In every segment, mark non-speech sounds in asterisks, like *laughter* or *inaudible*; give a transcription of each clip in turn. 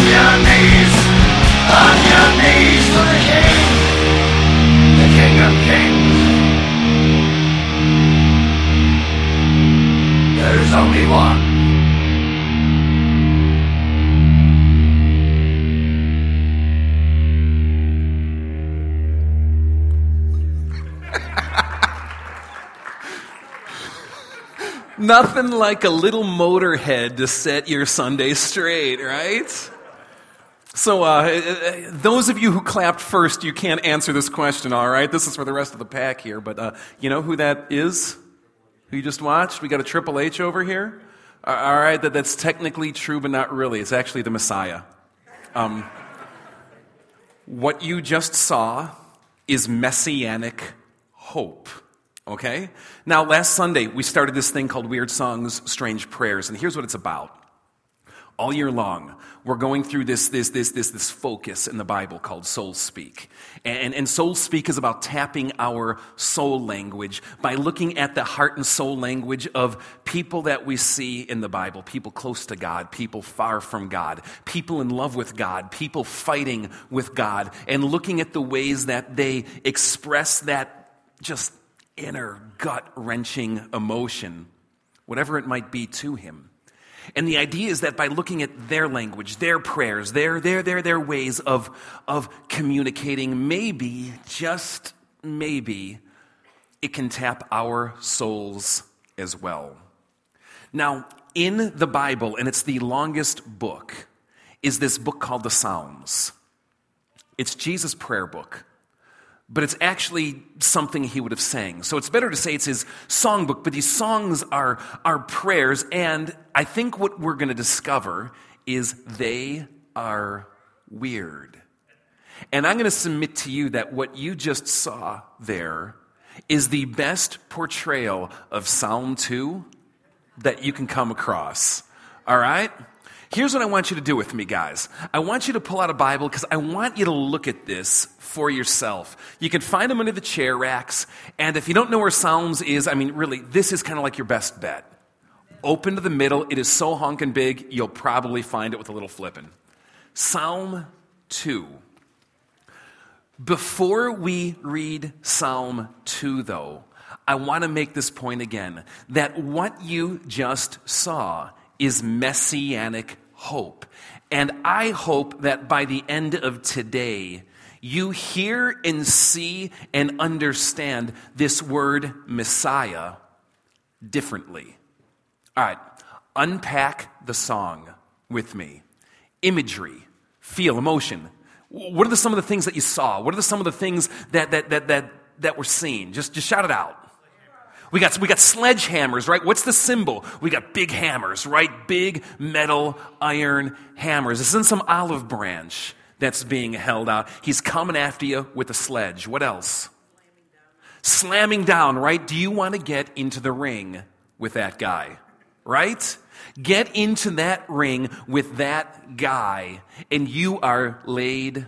Your knees, on your knees for the King, the Kings. There's only one. Nothing like a little Motörhead to set your Sunday straight, right? So, uh, those of you who clapped first, you can't answer this question, all right? This is for the rest of the pack here, but uh, you know who that is? Who you just watched? We got a Triple H over here. Uh, all right, that, that's technically true, but not really. It's actually the Messiah. Um, what you just saw is messianic hope. Okay? Now, last Sunday, we started this thing called Weird Songs, Strange Prayers, and here's what it's about. All year long, we're going through this, this, this, this, this focus in the Bible called Soul Speak. And, and Soul Speak is about tapping our soul language by looking at the heart and soul language of people that we see in the Bible people close to God, people far from God, people in love with God, people fighting with God, and looking at the ways that they express that just inner gut wrenching emotion, whatever it might be to him. And the idea is that by looking at their language, their prayers, their, their, their, their ways of, of communicating, maybe, just maybe, it can tap our souls as well. Now, in the Bible, and it's the longest book, is this book called the Psalms. It's Jesus' prayer book but it's actually something he would have sang. So it's better to say it's his songbook, but these songs are, are prayers, and I think what we're going to discover is they are weird. And I'm going to submit to you that what you just saw there is the best portrayal of Psalm 2 that you can come across. All right? Here's what I want you to do with me, guys. I want you to pull out a Bible because I want you to look at this for yourself. You can find them under the chair racks. And if you don't know where Psalms is, I mean, really, this is kind of like your best bet. Open to the middle. It is so honking big, you'll probably find it with a little flipping. Psalm 2. Before we read Psalm 2, though, I want to make this point again that what you just saw is messianic hope. And I hope that by the end of today, you hear and see and understand this word Messiah differently. All right, unpack the song with me. Imagery, feel, emotion. What are the, some of the things that you saw? What are the, some of the things that, that, that, that, that were seen? Just, just shout it out. We got, we got sledgehammers, right? What's the symbol? We got big hammers, right? Big metal iron hammers. Isn't some olive branch that's being held out. He's coming after you with a sledge. What else? Slamming down, Slamming down right? Do you want to get into the ring with that guy? Right? Get into that ring with that guy, and you are laid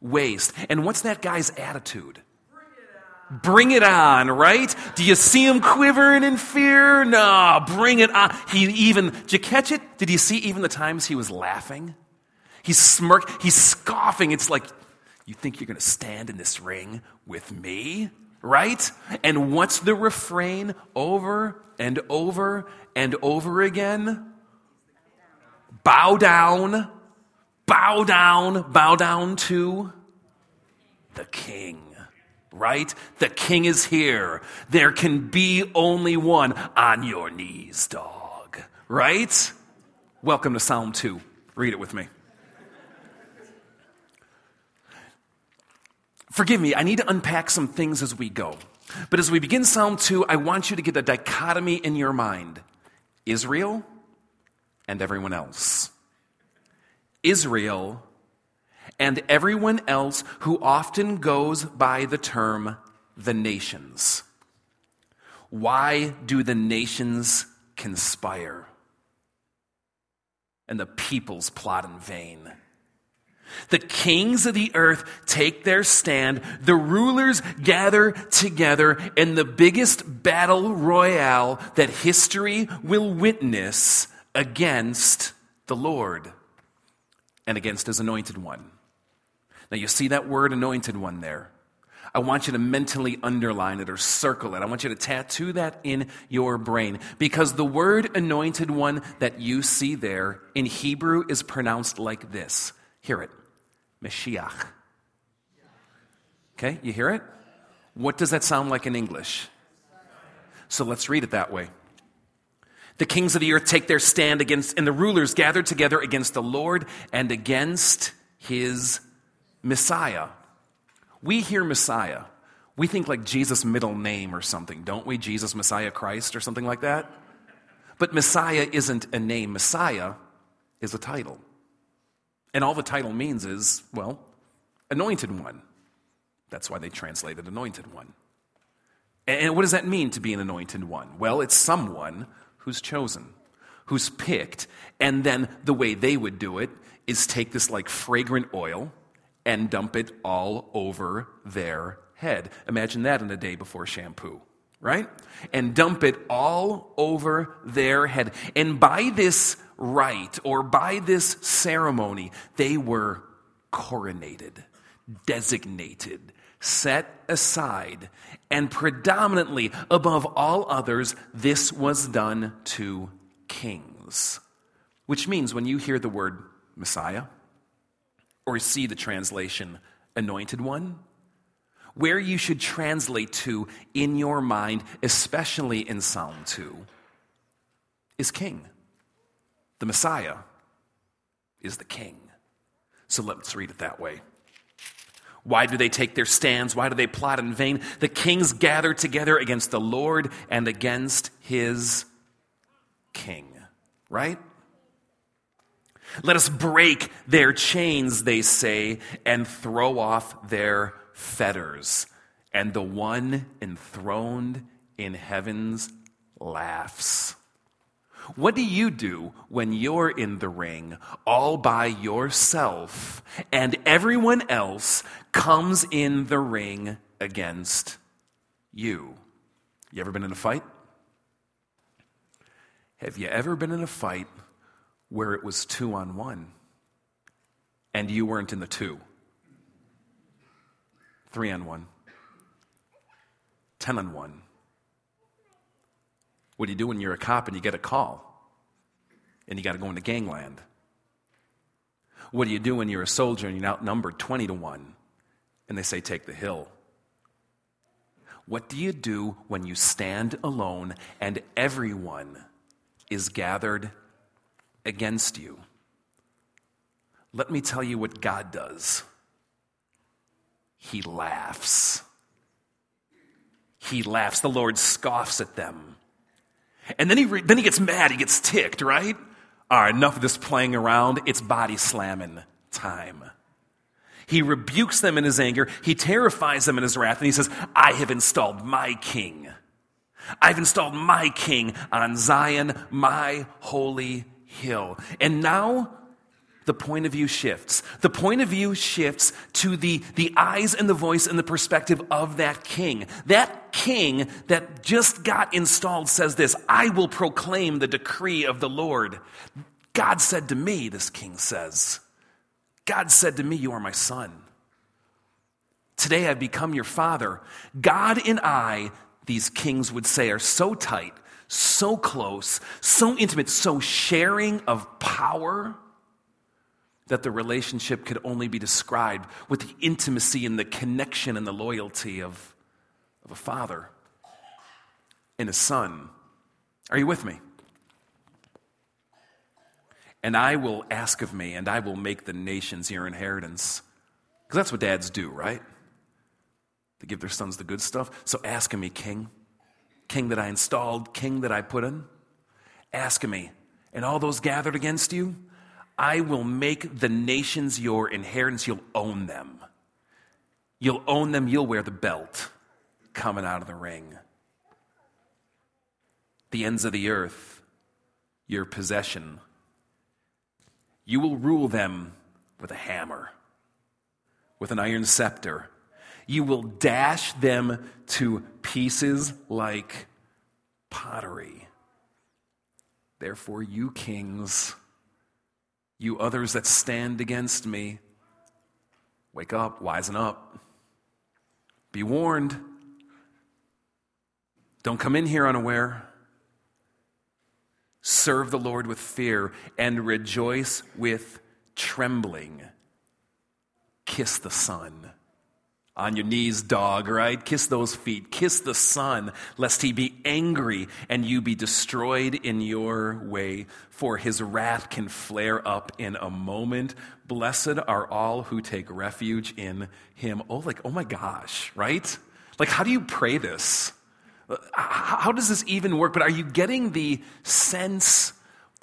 waste. And what's that guy's attitude? Bring it on, right? Do you see him quivering in fear? No, bring it on. He even, did you catch it? Did you see even the times he was laughing? He's smirk, he's scoffing. It's like, you think you're going to stand in this ring with me? Right? And what's the refrain over and over and over again? Bow down, bow down, bow down to the king right? The king is here. There can be only one on your knees, dog, right? Welcome to Psalm 2. Read it with me. Forgive me, I need to unpack some things as we go. But as we begin Psalm 2, I want you to get a dichotomy in your mind Israel and everyone else. Israel and everyone else who often goes by the term the nations. Why do the nations conspire? And the peoples plot in vain. The kings of the earth take their stand. The rulers gather together in the biggest battle royale that history will witness against the Lord. and against his anointed one. Now, you see that word anointed one there. I want you to mentally underline it or circle it. I want you to tattoo that in your brain because the word anointed one that you see there in Hebrew is pronounced like this. Hear it Mashiach. Okay, you hear it? What does that sound like in English? So let's read it that way. The kings of the earth take their stand against, and the rulers gather together against the Lord and against his Messiah. We hear Messiah. We think like Jesus' middle name or something, don't we? Jesus, Messiah, Christ, or something like that. But Messiah isn't a name, Messiah is a title. And all the title means is, well, anointed one. That's why they translated anointed one. And what does that mean to be an anointed one? Well, it's someone who's chosen, who's picked. And then the way they would do it is take this like fragrant oil and dump it all over their head. Imagine that in a day before shampoo, right? And dump it all over their head. And by this rite or by this ceremony, they were coronated, designated, set aside, and predominantly above all others, this was done to kings. Which means when you hear the word Messiah, or see the translation anointed one, where you should translate to in your mind, especially in Psalm 2, is king. The Messiah is the king. So let's read it that way. Why do they take their stands? Why do they plot in vain? The kings gather together against the Lord and against his king. Right? Let us break their chains, they say, and throw off their fetters. And the one enthroned in heavens laughs. What do you do when you're in the ring all by yourself and everyone else comes in the ring against you? You ever been in a fight? Have you ever been in a fight where it was two on one and you weren't in the two? Three on one, ten on one. What do you do when you're a cop and you get a call and you got to go into gangland? What do you do when you're a soldier and you're outnumbered 20 to 1 and they say, take the hill? What do you do when you stand alone and everyone is gathered against you? Let me tell you what God does. He laughs. He laughs. The Lord scoffs at them. And then he, re- then he gets mad, he gets ticked, right? All right, enough of this playing around. It's body slamming time. He rebukes them in his anger, he terrifies them in his wrath, and he says, I have installed my king. I've installed my king on Zion, my holy hill. And now the point of view shifts. The point of view shifts to the, the eyes and the voice and the perspective of that king. That king that just got installed says this I will proclaim the decree of the Lord. God said to me, this king says, God said to me, You are my son. Today I've become your father. God and I, these kings would say, are so tight, so close, so intimate, so sharing of power that the relationship could only be described with the intimacy and the connection and the loyalty of, of a father and a son. Are you with me? And I will ask of me, and I will make the nations your inheritance. Because that's what dads do, right? They give their sons the good stuff. So ask of me, King. King that I installed, King that I put in. Ask me. And all those gathered against you, I will make the nations your inheritance. You'll own them. You'll own them. You'll wear the belt coming out of the ring. The ends of the earth, your possession. You will rule them with a hammer, with an iron scepter. You will dash them to pieces like pottery. Therefore, you kings, You others that stand against me, wake up, wisen up. Be warned. Don't come in here unaware. Serve the Lord with fear and rejoice with trembling. Kiss the Son. On your knees, dog, right? Kiss those feet. Kiss the Son, lest he be angry and you be destroyed in your way, for his wrath can flare up in a moment. Blessed are all who take refuge in him. Oh, like, oh my gosh, right? Like, how do you pray this? How does this even work? But are you getting the sense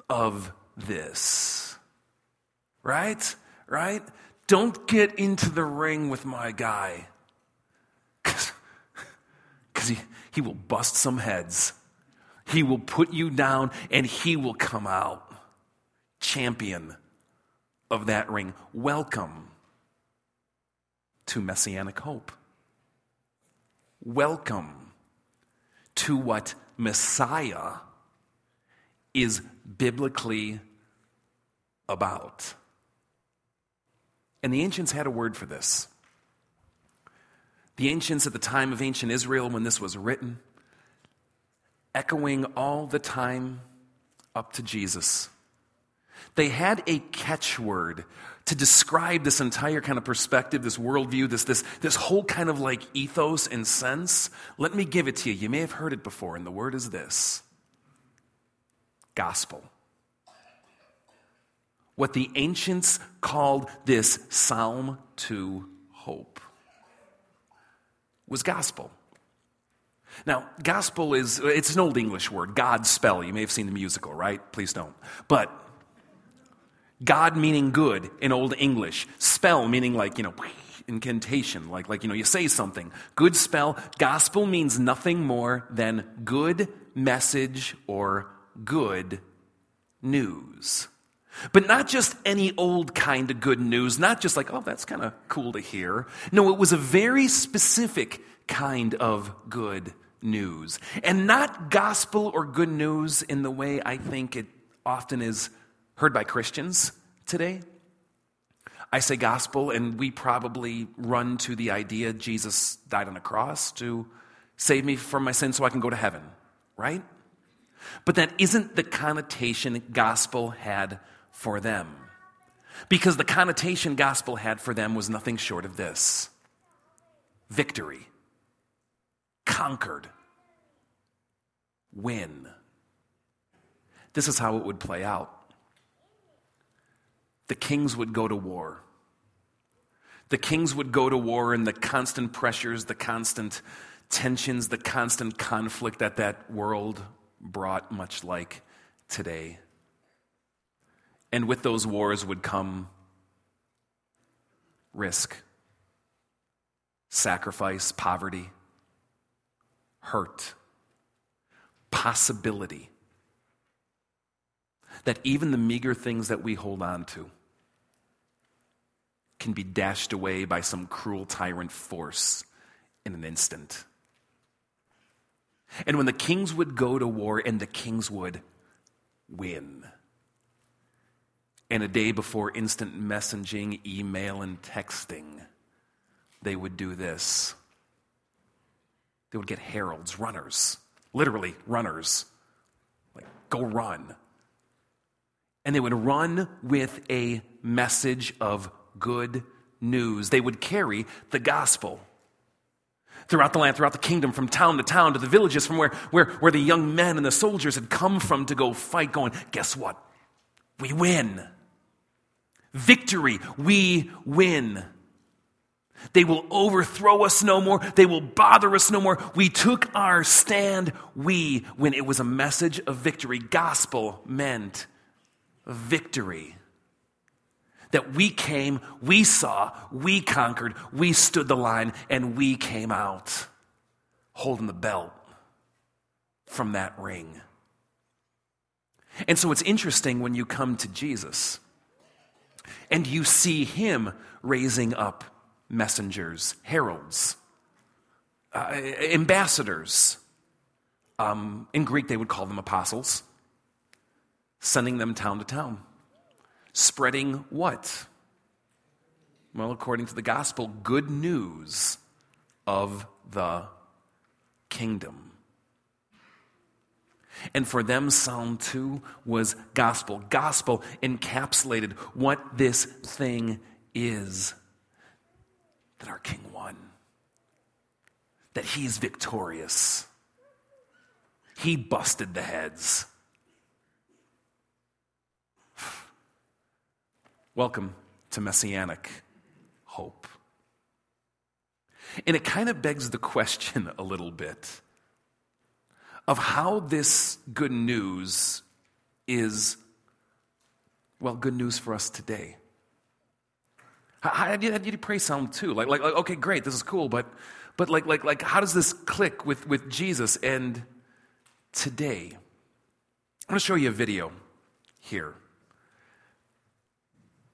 of this? Right? Right? Don't get into the ring with my guy. Because he, he will bust some heads. He will put you down and he will come out champion of that ring. Welcome to Messianic hope. Welcome to what Messiah is biblically about. And the ancients had a word for this. The ancients at the time of ancient Israel, when this was written, echoing all the time up to Jesus, they had a catchword to describe this entire kind of perspective, this worldview, this, this, this whole kind of like ethos and sense. Let me give it to you. You may have heard it before, and the word is this gospel what the ancients called this Psalm 2 hope was gospel. Now, gospel is, it's an old English word, God spell. You may have seen the musical, right? Please don't. But God meaning good in Old English. Spell meaning like, you know, incantation, like, like, you know, you say something. Good spell. Gospel means nothing more than good message or good news. But not just any old kind of good news, not just like, oh, that's kind of cool to hear. No, it was a very specific kind of good news. And not gospel or good news in the way I think it often is heard by Christians today. I say gospel, and we probably run to the idea Jesus died on a cross to save me from my sins so I can go to heaven, right? But that isn't the connotation gospel had for them. Because the connotation gospel had for them was nothing short of this victory, conquered, win. This is how it would play out. The kings would go to war. The kings would go to war, and the constant pressures, the constant tensions, the constant conflict that that world brought, much like today. And with those wars would come risk, sacrifice, poverty, hurt, possibility. That even the meager things that we hold on to can be dashed away by some cruel tyrant force in an instant. And when the kings would go to war and the kings would win and a day before instant messaging, email, and texting, they would do this. They would get heralds, runners, literally runners, like, go run. And they would run with a message of good news. They would carry the gospel throughout the land, throughout the kingdom, from town to town, to the villages from where, where, where the young men and the soldiers had come from to go fight, going, guess what? We win. Victory, we win. They will overthrow us no more. They will bother us no more. We took our stand. We, when it was a message of victory, gospel meant victory. That we came, we saw, we conquered, we stood the line, and we came out holding the belt from that ring. And so it's interesting when you come to Jesus and you see him raising up messengers, heralds, uh, ambassadors. Um, in Greek, they would call them apostles, sending them town to town, Spreading what? Well, according to the gospel, good news of the kingdom. And for them, Psalm 2 was gospel. Gospel encapsulated what this thing is that our king won, that he's victorious. He busted the heads. Welcome to Messianic hope. And it kind of begs the question *laughs* a little bit of how this good news is, well, good news for us today. How, did, you, how you pray Psalm 2? Like, like, like, okay, great, this is cool, but, but like, like, like, how does this click with, with Jesus and today? I'm going to show you a video here.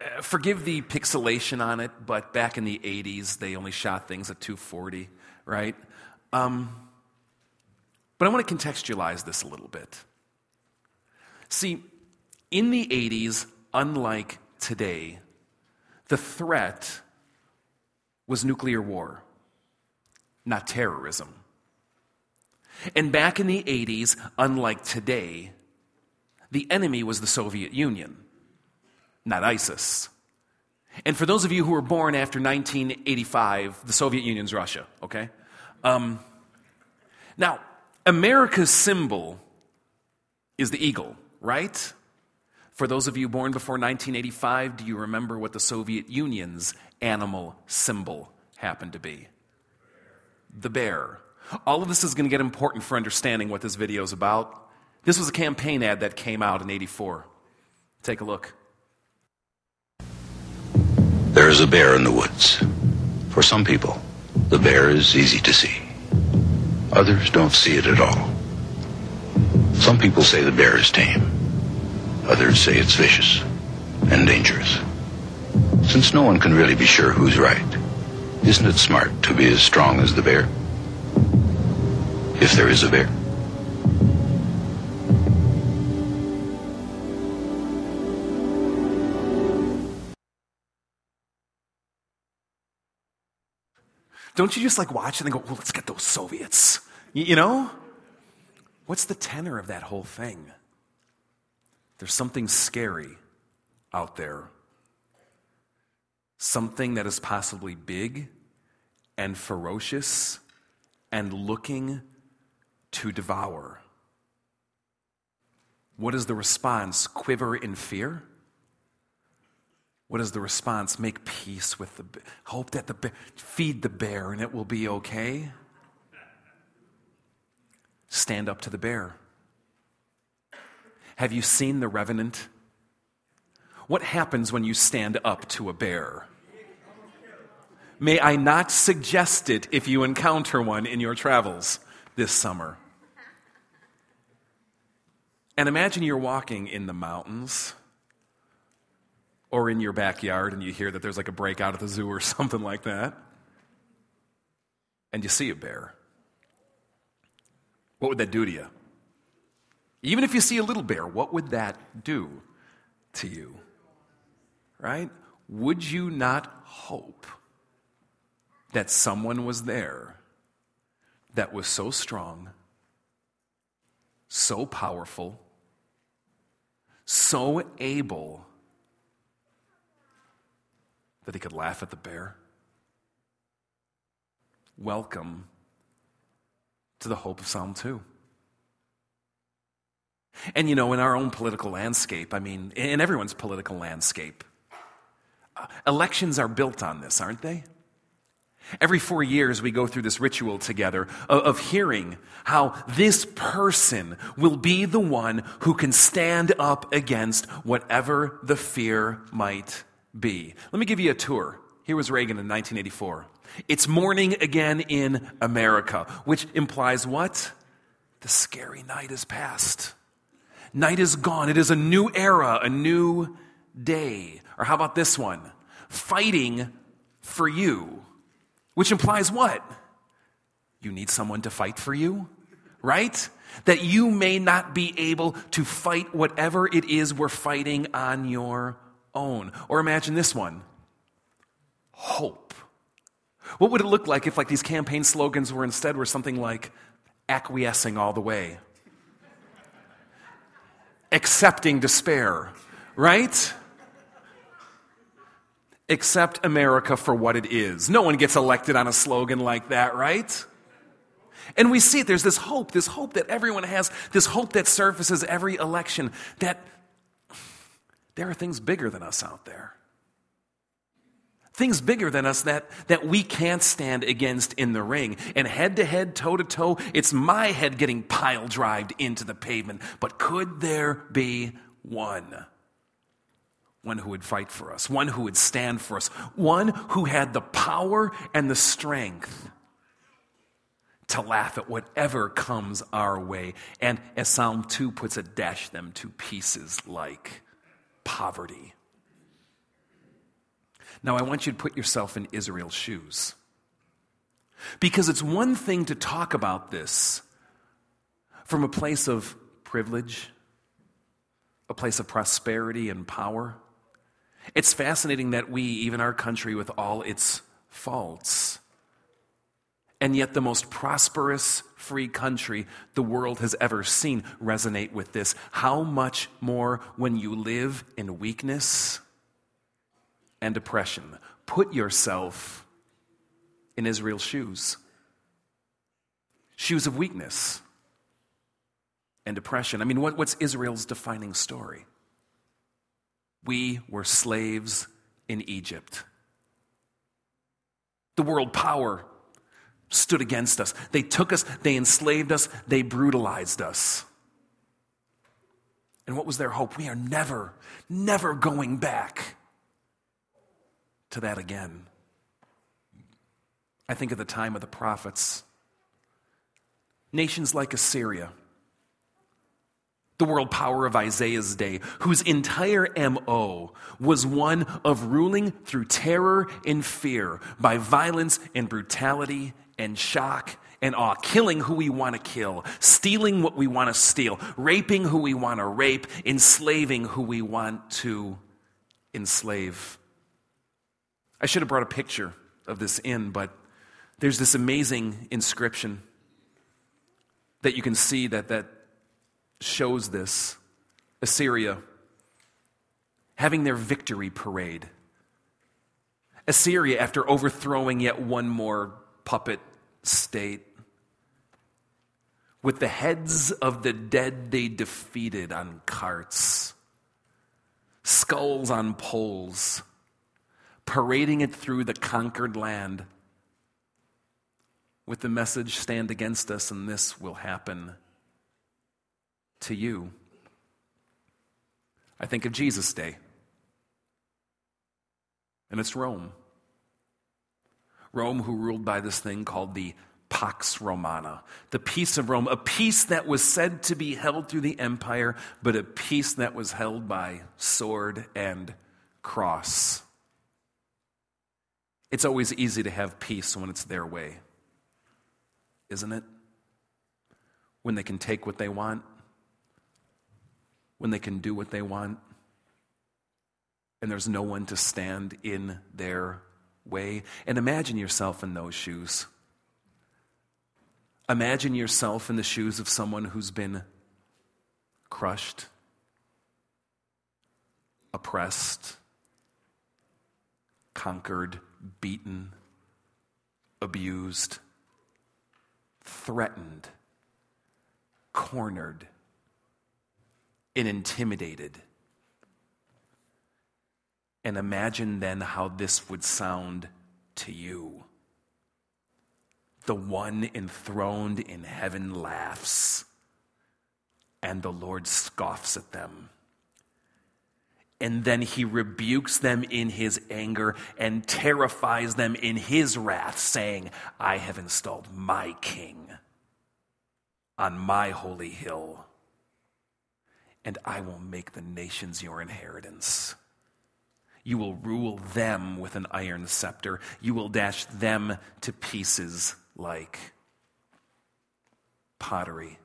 Uh, forgive the pixelation on it, but back in the 80s, they only shot things at 240, right? Um, but I want to contextualize this a little bit. See, in the 80s, unlike today, the threat was nuclear war, not terrorism. And back in the 80s, unlike today, the enemy was the Soviet Union not ISIS. And for those of you who were born after 1985, the Soviet Union's Russia, okay? Um, now, America's symbol is the eagle, right? For those of you born before 1985, do you remember what the Soviet Union's animal symbol happened to be? The bear. All of this is going to get important for understanding what this video is about. This was a campaign ad that came out in 84. Take a look. There is a bear in the woods. For some people, the bear is easy to see. Others don't see it at all. Some people say the bear is tame. Others say it's vicious and dangerous. Since no one can really be sure who's right, isn't it smart to be as strong as the bear? If there is a bear. Don't you just like watch and go, well, let's get those Soviets? You know? What's the tenor of that whole thing? There's something scary out there. Something that is possibly big and ferocious and looking to devour. What is the response? Quiver in fear? What is the response? Make peace with the hope that the feed the bear and it will be okay. Stand up to the bear. Have you seen the revenant? What happens when you stand up to a bear? May I not suggest it if you encounter one in your travels this summer. And imagine you're walking in the mountains or in your backyard and you hear that there's like a breakout at the zoo or *laughs* something like that, and you see a bear, what would that do to you? Even if you see a little bear, what would that do to you? Right? Would you not hope that someone was there that was so strong, so powerful, so able that he could laugh at the bear. Welcome to the hope of Psalm 2. And you know, in our own political landscape, I mean, in everyone's political landscape, uh, elections are built on this, aren't they? Every four years, we go through this ritual together of, of, hearing how this person will be the one who can stand up against whatever the fear might be. Let me give you a tour. Here was Reagan in 1984. It's morning again in America, which implies what? The scary night is past. Night is gone. It is a new era, a new day. Or how about this one? Fighting for you, which implies what? You need someone to fight for you, right? That you may not be able to fight whatever it is we're fighting on your own. Or imagine this one hope. What would it look like if like these campaign slogans were instead were something like acquiescing all the way? Accepting despair, right? Accept America for what it is. No one gets elected on a slogan like that, right? And we see it. There's this hope, this hope that everyone has, this hope that surfaces every election that there are things bigger than us out there. Things bigger than us that, that we can't stand against in the ring. And head to head, toe to toe, it's my head getting pile drived into the pavement. But could there be one? One who would fight for us, one who would stand for us, one who had the power and the strength to laugh at whatever comes our way. And as Psalm 2 puts it, dash them to pieces like poverty. Now, I want you to put yourself in Israel's shoes. Because it's one thing to talk about this from a place of privilege, a place of prosperity and power. It's fascinating that we, even our country with all its faults, and yet the most prosperous free country the world has ever seen resonate with this. How much more when you live in weakness and depression? Put yourself in Israel's shoes shoes of weakness and depression. I mean, what, what's Israel's defining story? We were slaves in Egypt. The world power stood against us. They took us, they enslaved us, they brutalized us. And what was their hope? We are never, never going back to that again. I think of the time of the prophets. Nations like Assyria, the world power of Isaiah's day, whose entire MO was one of ruling through terror and fear by violence and brutality and shock and awe, killing who we want to kill, stealing what we want to steal, raping who we want to rape, enslaving who we want to enslave. I should have brought a picture of this in, but there's this amazing inscription that you can see that, that shows this. Assyria having their victory parade. Assyria, after overthrowing yet one more puppet state. With the heads of the dead they defeated on carts, skulls on poles, parading it through the conquered land with the message stand against us and this will happen to you. I think of Jesus' day, and it's Rome. Rome, who ruled by this thing called the Pax Romana, the peace of Rome, a peace that was said to be held through the empire, but a peace that was held by sword and cross. It's always easy to have peace when it's their way, isn't it? When they can take what they want, when they can do what they want, and there's no one to stand in their way. And imagine yourself in those shoes. Imagine yourself in the shoes of someone who's been crushed, oppressed, conquered, beaten, abused, threatened, cornered, and intimidated and imagine then how this would sound to you. The one enthroned in heaven laughs, and the Lord scoffs at them. And then he rebukes them in his anger and terrifies them in his wrath, saying, I have installed my king on my holy hill, and I will make the nations your inheritance. You will rule them with an iron scepter. You will dash them to pieces like pottery.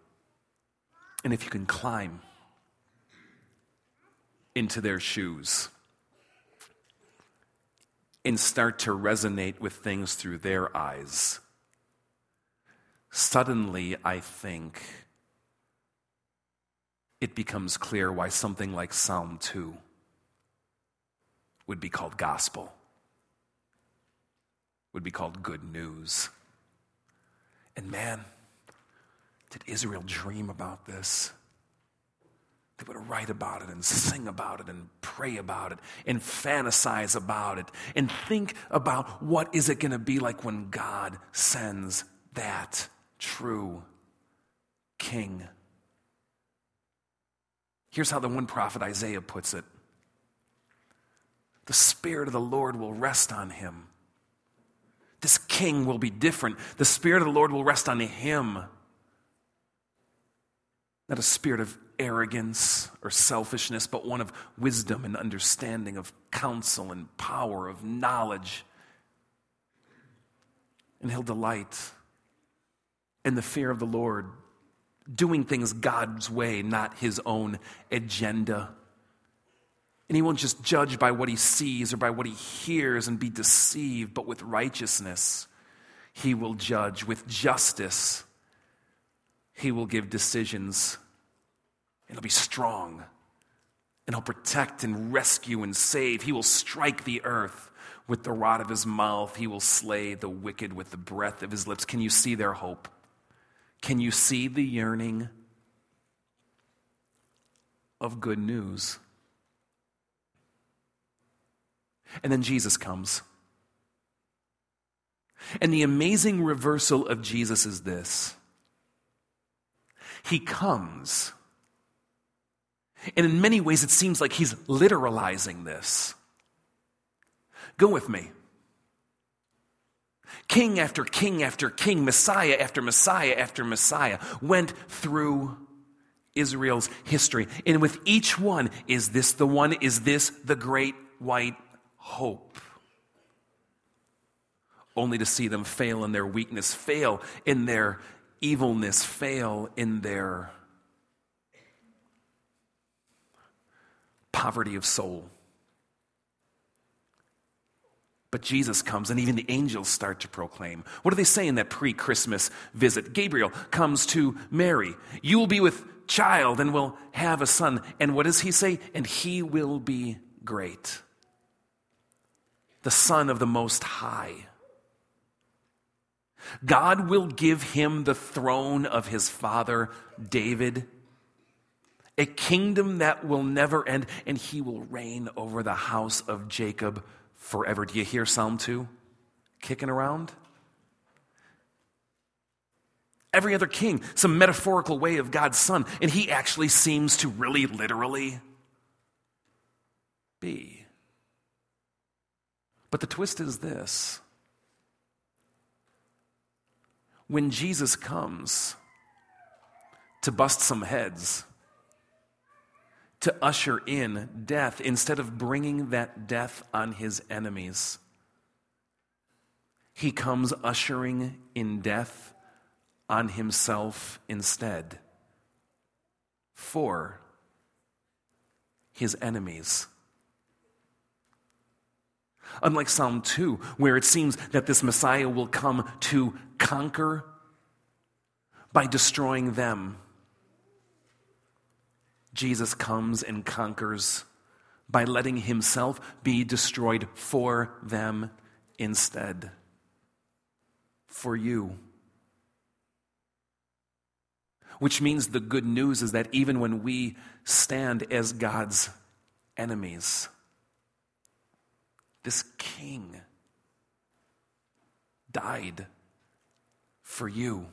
And if you can climb into their shoes, and start to resonate with things through their eyes, suddenly I think it becomes clear why something like Psalm 2 would be called gospel, would be called good news. And man, did Israel dream about this? They would write about it and sing about it and pray about it and fantasize about it and think about what is it going to be like when God sends that true king. Here's how the one prophet Isaiah puts it The Spirit of the Lord will rest on him. This king will be different. The Spirit of the Lord will rest on him. Not a spirit of arrogance or selfishness, but one of wisdom and understanding, of counsel and power, of knowledge. And he'll delight in the fear of the Lord, doing things God's way, not his own agenda. And he won't just judge by what he sees or by what he hears and be deceived, but with righteousness, he will judge. With justice, he will give decisions and he'll be strong. And he'll protect and rescue and save. He will strike the earth with the rod of his mouth. He will slay the wicked with the breath of his lips. Can you see their hope? Can you see the yearning of good news? And then Jesus comes. And the amazing reversal of Jesus is this He comes and in many ways, it seems like he's literalizing this. Go with me. King after king after king, Messiah after Messiah after Messiah went through Israel's history. And with each one, is this the one? Is this the great white hope? Only to see them fail in their weakness, fail in their evilness, fail in their poverty of soul. But Jesus comes, and even the angels start to proclaim. What do they say in that pre Christmas visit? Gabriel comes to Mary. You will be with child and will have a son. And what does he say? And he will be great. The Son of the Most High. God will give him the throne of his father David a kingdom that will never end, and he will reign over the house of Jacob forever. Do you hear Psalm 2 kicking around? Every other king, some metaphorical way of God's son, and he actually seems to really literally be. But the twist is this when Jesus comes to bust some heads, to usher in death instead of bringing that death on his enemies. He comes ushering in death on himself instead for his enemies. Unlike Psalm 2, where it seems that this Messiah will come to conquer by destroying them Jesus comes and conquers by letting himself be destroyed for them instead. For you. Which means the good news is that even when we stand as God's enemies, this king died for you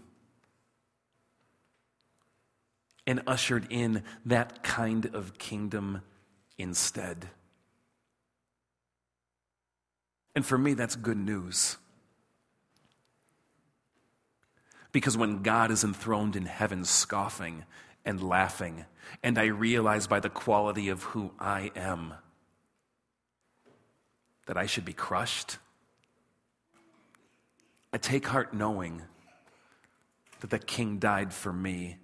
and ushered in that kind of kingdom instead. And for me, that's good news. Because when God is enthroned in heaven, scoffing and laughing, and I realize by the quality of who I am that I should be crushed, I take heart knowing that the King died for me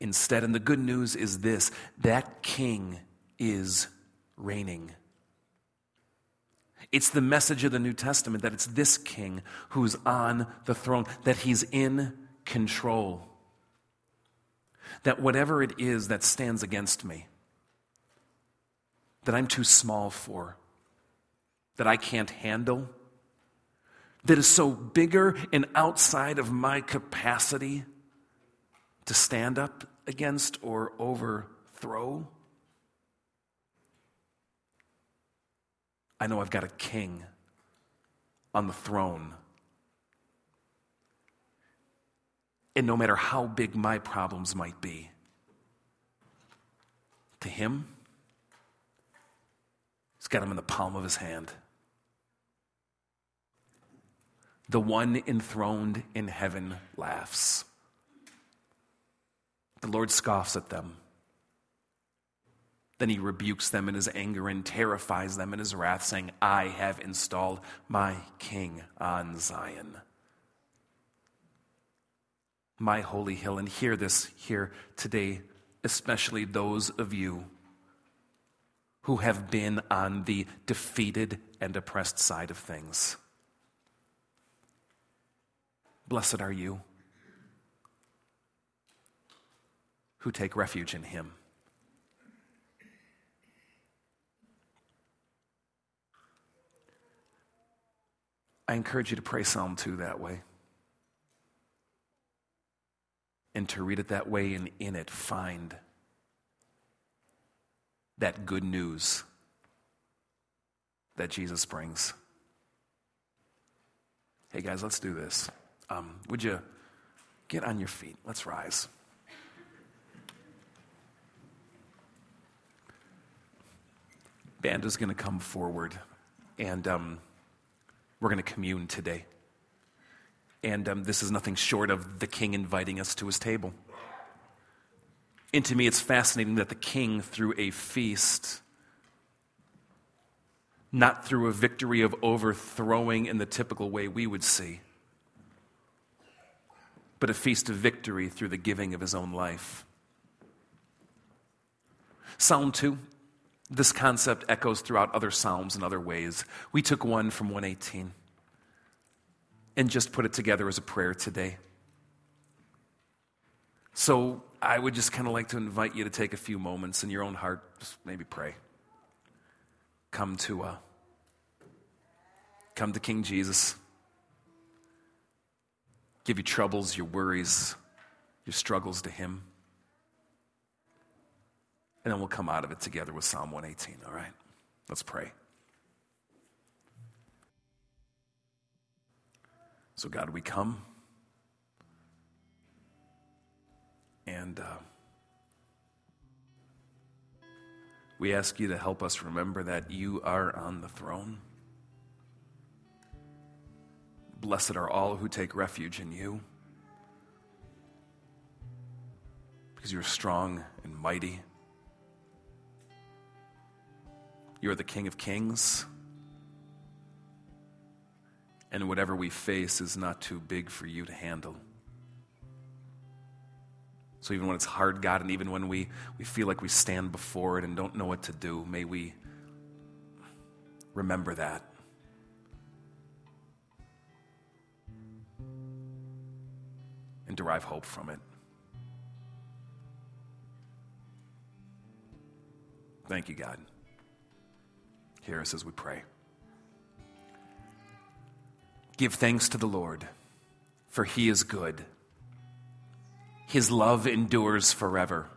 instead. And the good news is this that king is reigning. It's the message of the New Testament that it's this king who's on the throne, that he's in control. That whatever it is that stands against me, that I'm too small for, that I can't handle, that is so bigger and outside of my capacity to stand up against or overthrow. I know I've got a king on the throne. And no matter how big my problems might be, to him, he's got them in the palm of his hand. The one enthroned in heaven laughs. The Lord scoffs at them. Then he rebukes them in his anger and terrifies them in his wrath, saying, I have installed my king on Zion, my holy hill. And hear this here today, especially those of you who have been on the defeated and oppressed side of things. Blessed are you who take refuge in him. I encourage you to pray Psalm 2 that way. And to read it that way, and in it find that good news that Jesus brings. Hey, guys, let's do this. Um, would you get on your feet? Let's rise. Band is going to come forward, and um, we're going to commune today. And um, this is nothing short of the king inviting us to his table. And to me, it's fascinating that the king, through a feast, not through a victory of overthrowing in the typical way we would see, but a feast of victory through the giving of his own life. Psalm 2 this concept echoes throughout other Psalms in other ways. We took one from 118 and just put it together as a prayer today. So I would just kind of like to invite you to take a few moments in your own heart, just maybe pray. Come to uh, come to King Jesus. Give your troubles, your worries, your struggles to Him. And then we'll come out of it together with Psalm 118, all right? Let's pray. So, God, we come and uh, we ask you to help us remember that you are on the throne. Blessed are all who take refuge in you because you're strong and mighty. You are the King of Kings. And whatever we face is not too big for you to handle. So even when it's hard, God, and even when we, we feel like we stand before it and don't know what to do, may we remember that. And derive hope from it. Thank you, God. Hear us as we pray. Give thanks to the Lord, for he is good. His love endures forever.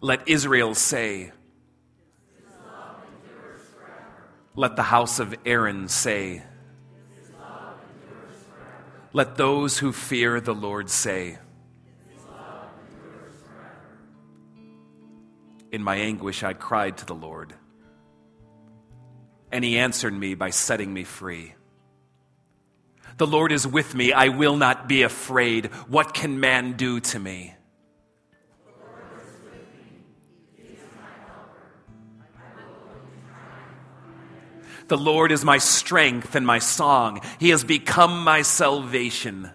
Let Israel say, Let the house of Aaron say, Let those who fear the Lord say, In my anguish I cried to the Lord and he answered me by setting me free. The Lord is with me. I will not be afraid. What can man do to me? The Lord is my strength and my song. He has become my salvation.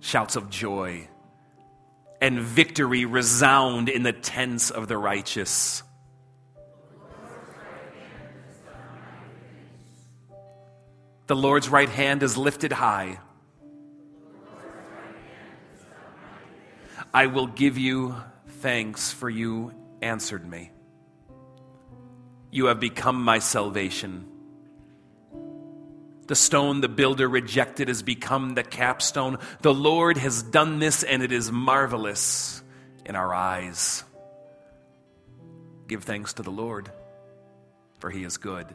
Shouts of joy and victory resound in the tents of the righteous. The Lord's right hand is lifted high. I will give you thanks, for you answered me. You have become my salvation. The stone the builder rejected has become the capstone. The Lord has done this, and it is marvelous in our eyes. Give thanks to the Lord, for he is good.